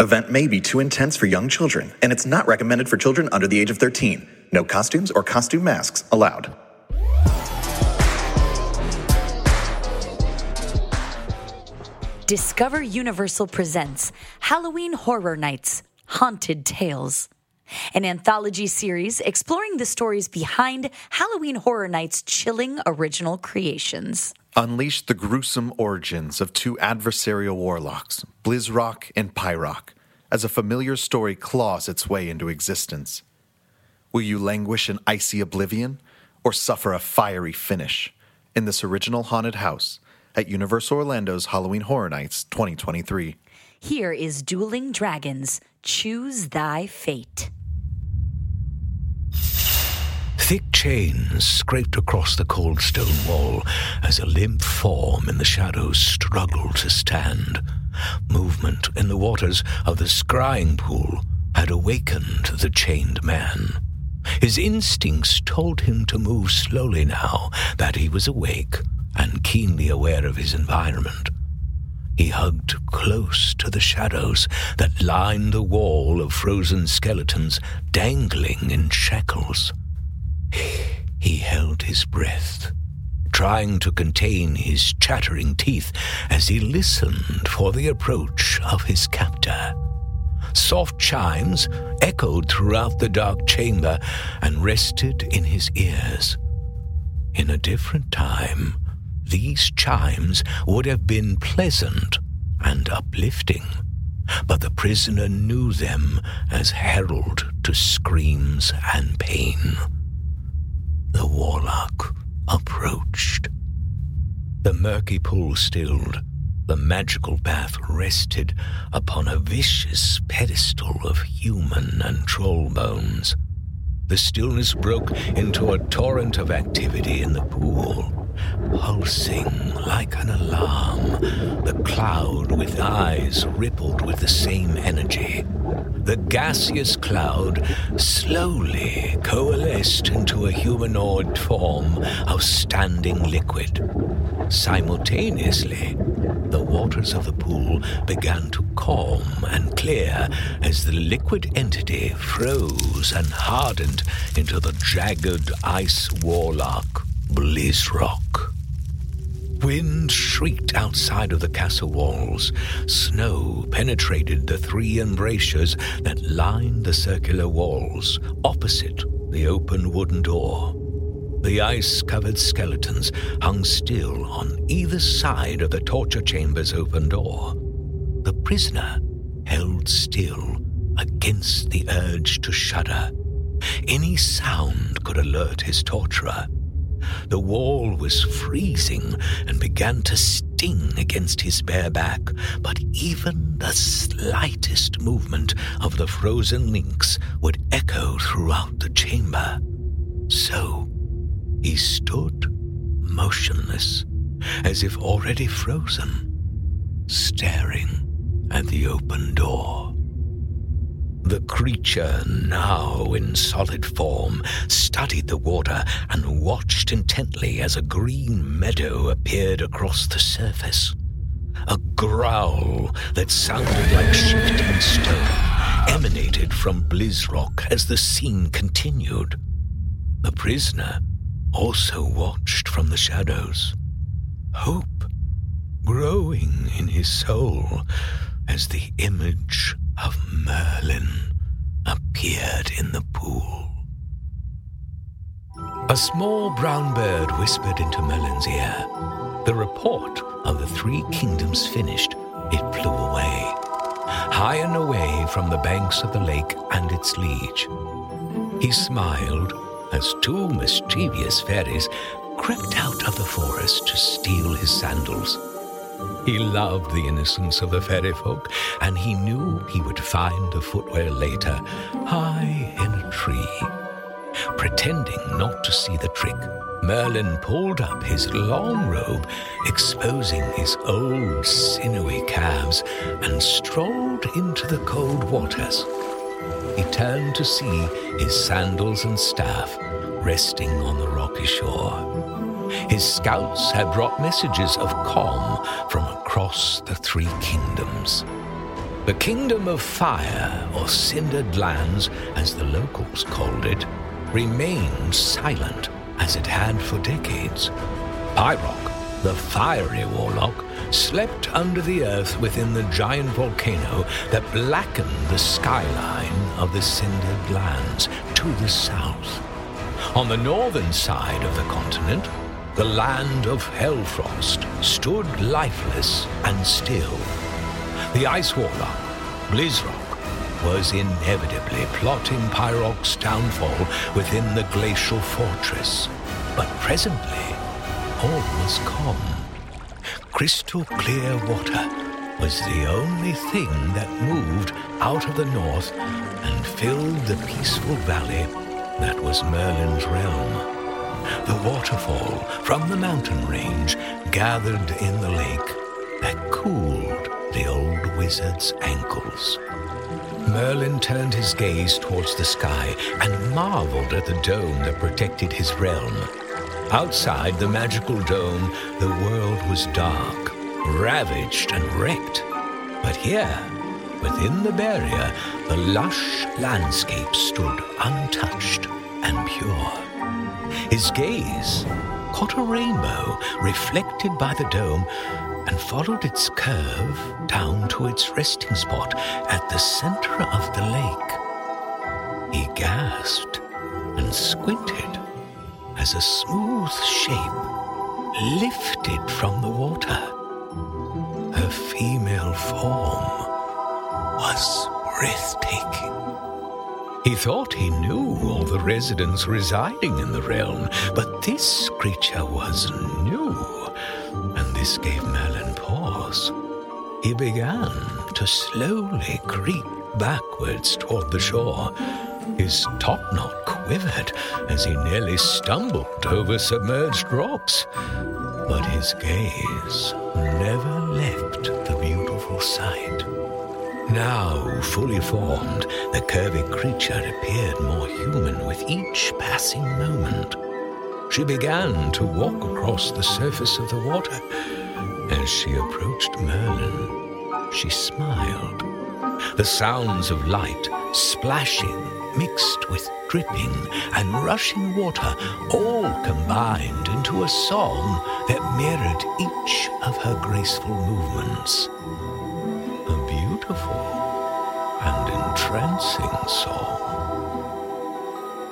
Event may be too intense for young children, and it's not recommended for children under the age of 13. No costumes or costume masks allowed. Discover Universal presents Halloween Horror Nights Haunted Tales, an anthology series exploring the stories behind Halloween Horror Nights' chilling original creations. Unleash the gruesome origins of two adversarial warlocks, Blizzrock and Pyrok, as a familiar story claws its way into existence. Will you languish in icy oblivion or suffer a fiery finish in this original haunted house at Universal Orlando's Halloween Horror Nights 2023? Here is Dueling Dragons Choose Thy Fate. Thick chains scraped across the cold stone wall as a limp form in the shadows struggled to stand. Movement in the waters of the scrying pool had awakened the chained man. His instincts told him to move slowly now that he was awake and keenly aware of his environment. He hugged close to the shadows that lined the wall of frozen skeletons dangling in shackles. He held his breath, trying to contain his chattering teeth as he listened for the approach of his captor. Soft chimes echoed throughout the dark chamber and rested in his ears. In a different time, these chimes would have been pleasant and uplifting, but the prisoner knew them as herald to screams and pain. Warlock approached. The murky pool stilled. The magical bath rested upon a vicious pedestal of human and troll bones. The stillness broke into a torrent of activity in the pool, pulsing like an alarm. The cloud with eyes rippled with the same energy. The gaseous cloud slowly coalesced into a humanoid form of standing liquid. Simultaneously, the waters of the pool began to calm and clear as the liquid entity froze and hardened into the jagged ice warlock, Blizzrock. Wind shrieked outside of the castle walls. Snow penetrated the three embrasures that lined the circular walls opposite the open wooden door. The ice covered skeletons hung still on either side of the torture chamber's open door. The prisoner held still against the urge to shudder. Any sound could alert his torturer. The wall was freezing and began to sting against his bare back, but even the slightest movement of the frozen links would echo throughout the chamber. So he stood motionless, as if already frozen, staring at the open door. The creature, now in solid form, studied the water and watched intently as a green meadow appeared across the surface. A growl that sounded like shifting stone emanated from Blizzrock as the scene continued. The prisoner also watched from the shadows. Hope growing in his soul as the image of Merlin appeared in the pool. A small brown bird whispered into Merlin's ear. The report of the three kingdoms finished, it flew away, high and away from the banks of the lake and its liege. He smiled as two mischievous fairies crept out of the forest to steal his sandals. He loved the innocence of the fairy folk, and he knew he would find the footwear later, high in a tree. Pretending not to see the trick, Merlin pulled up his long robe, exposing his old sinewy calves, and strolled into the cold waters. He turned to see his sandals and staff resting on the rocky shore. His scouts had brought messages of calm from across the three kingdoms. The Kingdom of Fire, or Cindered Lands, as the locals called it, remained silent as it had for decades. Pyrok, the fiery warlock, slept under the earth within the giant volcano that blackened the skyline of the Cindered Lands to the south. On the northern side of the continent, the land of Hellfrost stood lifeless and still. The Ice Warlock, Blizzrock, was inevitably plotting Pyrok's downfall within the glacial fortress. But presently, all was calm. Crystal clear water was the only thing that moved out of the north and filled the peaceful valley that was Merlin's realm. The waterfall from the mountain range gathered in the lake that cooled the old wizard's ankles. Merlin turned his gaze towards the sky and marveled at the dome that protected his realm. Outside the magical dome, the world was dark, ravaged and wrecked. But here, within the barrier, the lush landscape stood untouched and pure. His gaze caught a rainbow reflected by the dome and followed its curve down to its resting spot at the center of the lake. He gasped and squinted as a smooth shape lifted from the water. Her female form was breathtaking. He thought he knew all the residents residing in the realm, but this creature was new, and this gave Merlin pause. He began to slowly creep backwards toward the shore. His top knot quivered as he nearly stumbled over submerged rocks. But his gaze never left the beautiful sight. Now, fully formed, the curvy creature appeared more human with each passing moment. She began to walk across the surface of the water. As she approached Merlin, she smiled. The sounds of light, splashing, mixed with dripping and rushing water, all combined into a song that mirrored each of her graceful movements. Beautiful and entrancing song.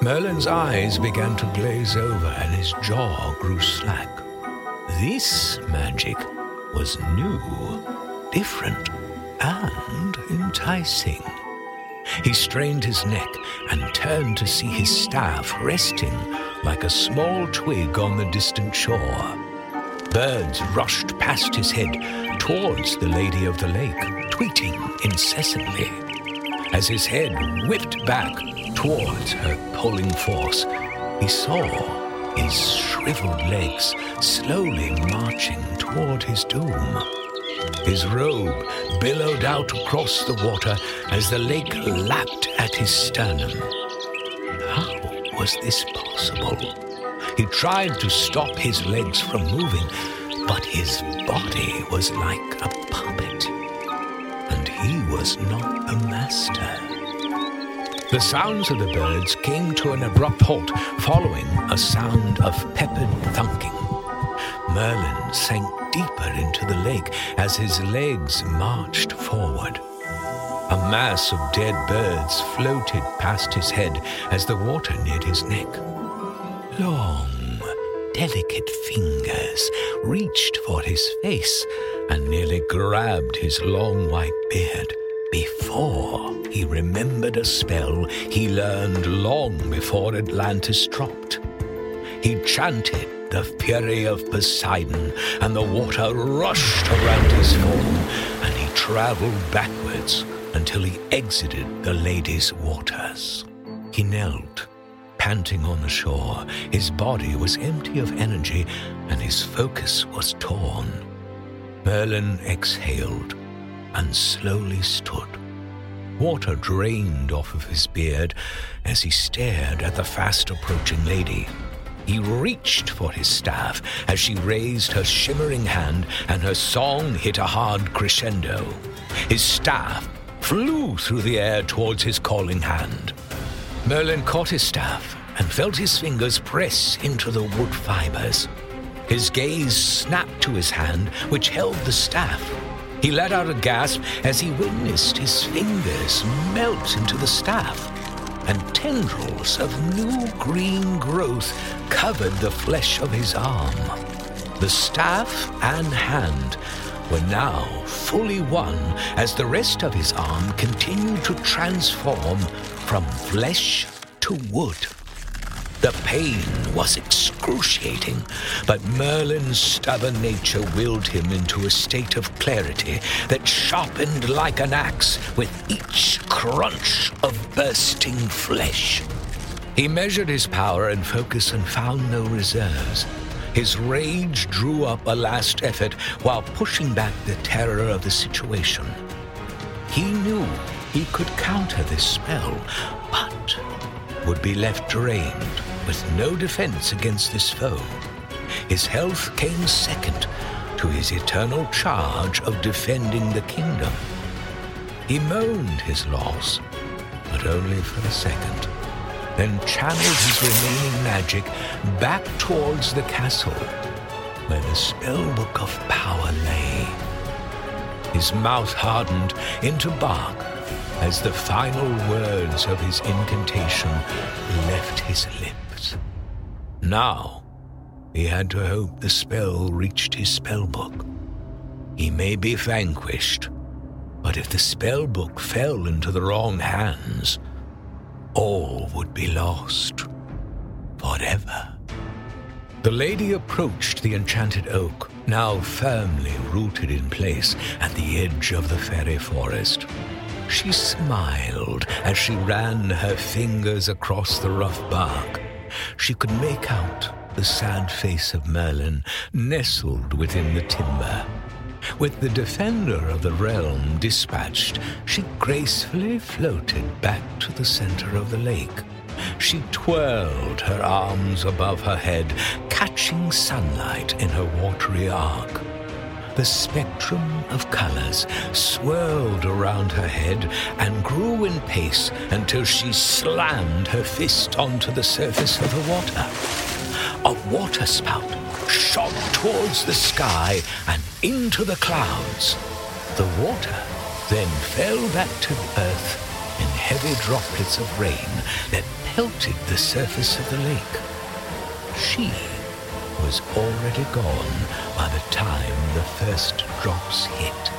Merlin's eyes began to glaze over and his jaw grew slack. This magic was new, different, and enticing. He strained his neck and turned to see his staff resting like a small twig on the distant shore. Birds rushed past his head towards the Lady of the Lake, tweeting incessantly. As his head whipped back towards her pulling force, he saw his shriveled legs slowly marching toward his doom. His robe billowed out across the water as the lake lapped at his sternum. How was this possible? He tried to stop his legs from moving, but his body was like a puppet, and he was not a master. The sounds of the birds came to an abrupt halt, following a sound of peppered thunking. Merlin sank deeper into the lake as his legs marched forward. A mass of dead birds floated past his head as the water neared his neck. Long, delicate fingers reached for his face and nearly grabbed his long white beard before he remembered a spell he learned long before Atlantis dropped. He chanted the fury of Poseidon, and the water rushed around his form, and he traveled backwards until he exited the lady's waters. He knelt, panting on the shore. His body was empty of energy, and his focus was torn. Merlin exhaled and slowly stood. Water drained off of his beard as he stared at the fast approaching lady. He reached for his staff as she raised her shimmering hand and her song hit a hard crescendo. His staff flew through the air towards his calling hand. Merlin caught his staff and felt his fingers press into the wood fibers. His gaze snapped to his hand, which held the staff. He let out a gasp as he witnessed his fingers melt into the staff, and tendrils of new green growth covered the flesh of his arm. The staff and hand were now fully one as the rest of his arm continued to transform from flesh to wood. The pain was excruciating, but Merlin's stubborn nature willed him into a state of clarity that sharpened like an axe with each crunch of bursting flesh. He measured his power and focus and found no reserves. His rage drew up a last effort while pushing back the terror of the situation. He knew he could counter this spell, but would be left drained with no defense against this foe. His health came second to his eternal charge of defending the kingdom. He moaned his loss, but only for a second, then channeled his remaining magic back towards the castle, where the spellbook of power lay. His mouth hardened into bark as the final words of his incantation left his lips. Now, he had to hope the spell reached his spellbook. He may be vanquished, but if the spellbook fell into the wrong hands, all would be lost forever. The lady approached the enchanted oak, now firmly rooted in place at the edge of the fairy forest. She smiled as she ran her fingers across the rough bark. She could make out the sad face of Merlin nestled within the timber. With the defender of the realm dispatched, she gracefully floated back to the center of the lake. She twirled her arms above her head, catching sunlight in her watery arc. The spectrum of colors swirled around her head and grew in pace until she slammed her fist onto the surface of the water. A waterspout shot towards the sky and into the clouds. The water then fell back to earth in heavy droplets of rain that pelted the surface of the lake. She was already gone by the time the first drops hit.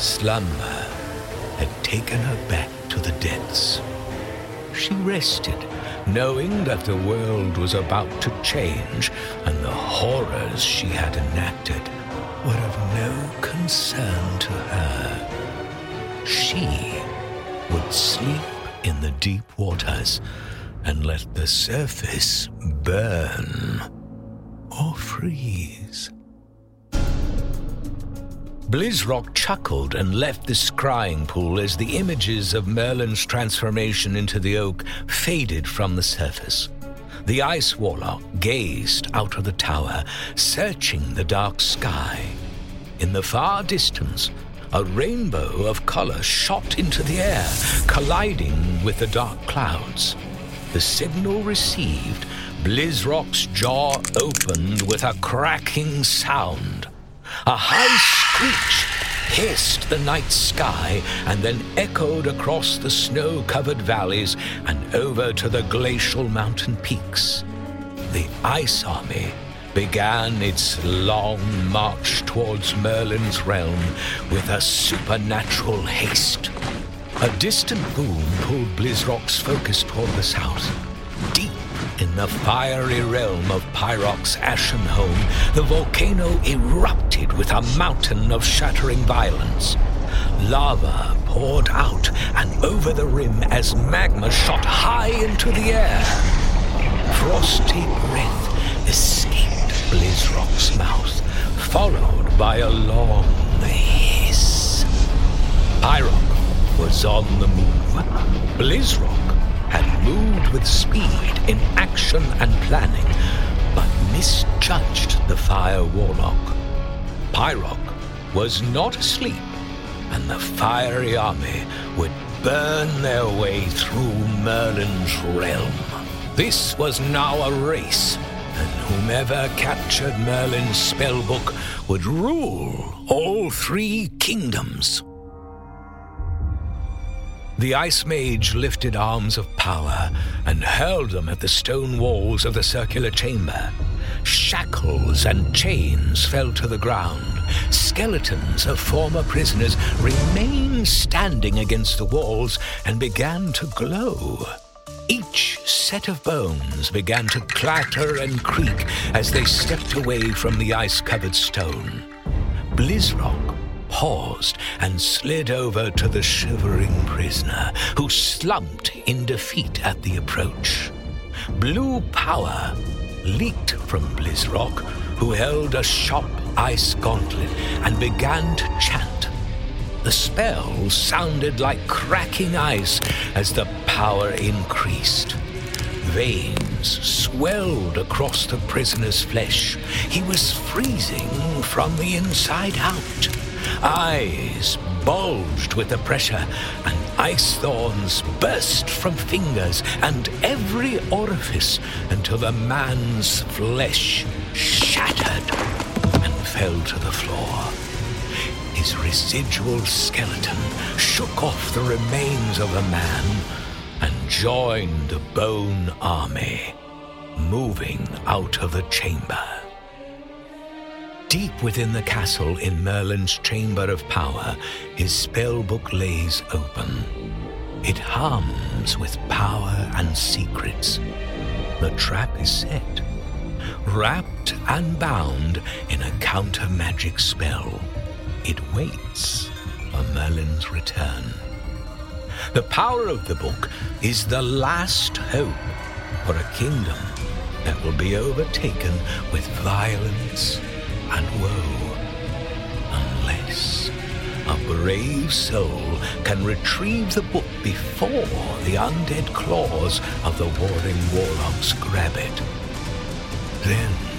Slumber had taken her back to the depths. She rested, knowing that the world was about to change and the horrors she had enacted were of no concern to her. She would sleep in the deep waters and let the surface burn or freeze. Blizzrock chuckled and left the scrying pool as the images of Merlin's transformation into the oak faded from the surface. The ice warlock gazed out of the tower, searching the dark sky. In the far distance, a rainbow of color shot into the air, colliding with the dark clouds. The signal received Blizzrock's jaw opened with a cracking sound. A high screech hissed the night sky and then echoed across the snow covered valleys and over to the glacial mountain peaks. The Ice Army began its long march towards Merlin's realm with a supernatural haste. A distant boom pulled Blizzrock's focus toward the south. In the fiery realm of Pyrok's ashen home, the volcano erupted with a mountain of shattering violence. Lava poured out and over the rim as magma shot high into the air. Frosty breath escaped Blizzrock's mouth, followed by a long hiss. Pyrok was on the move. Blizzrock had moved with speed in action and planning, but misjudged the Fire Warlock. Pyrok was not asleep, and the fiery army would burn their way through Merlin's realm. This was now a race, and whomever captured Merlin's spellbook would rule all three kingdoms. The Ice Mage lifted arms of power and hurled them at the stone walls of the circular chamber. Shackles and chains fell to the ground. Skeletons of former prisoners remained standing against the walls and began to glow. Each set of bones began to clatter and creak as they stepped away from the ice covered stone. Blizzrock paused and slid over to the shivering prisoner, who slumped in defeat at the approach. Blue power leaked from Blizzrock, who held a sharp ice gauntlet and began to chant. The spell sounded like cracking ice as the power increased. Veins swelled across the prisoner's flesh. He was freezing from the inside out. Eyes bulged with the pressure, and ice thorns burst from fingers and every orifice until the man's flesh shattered and fell to the floor. His residual skeleton shook off the remains of the man and joined the bone army, moving out of the chamber. Deep within the castle in Merlin's chamber of power, his spellbook lays open. It hums with power and secrets. The trap is set, wrapped and bound in a counter magic spell. It waits for Merlin's return. The power of the book is the last hope for a kingdom that will be overtaken with violence and woe unless a brave soul can retrieve the book before the undead claws of the warring warlocks grab it. Then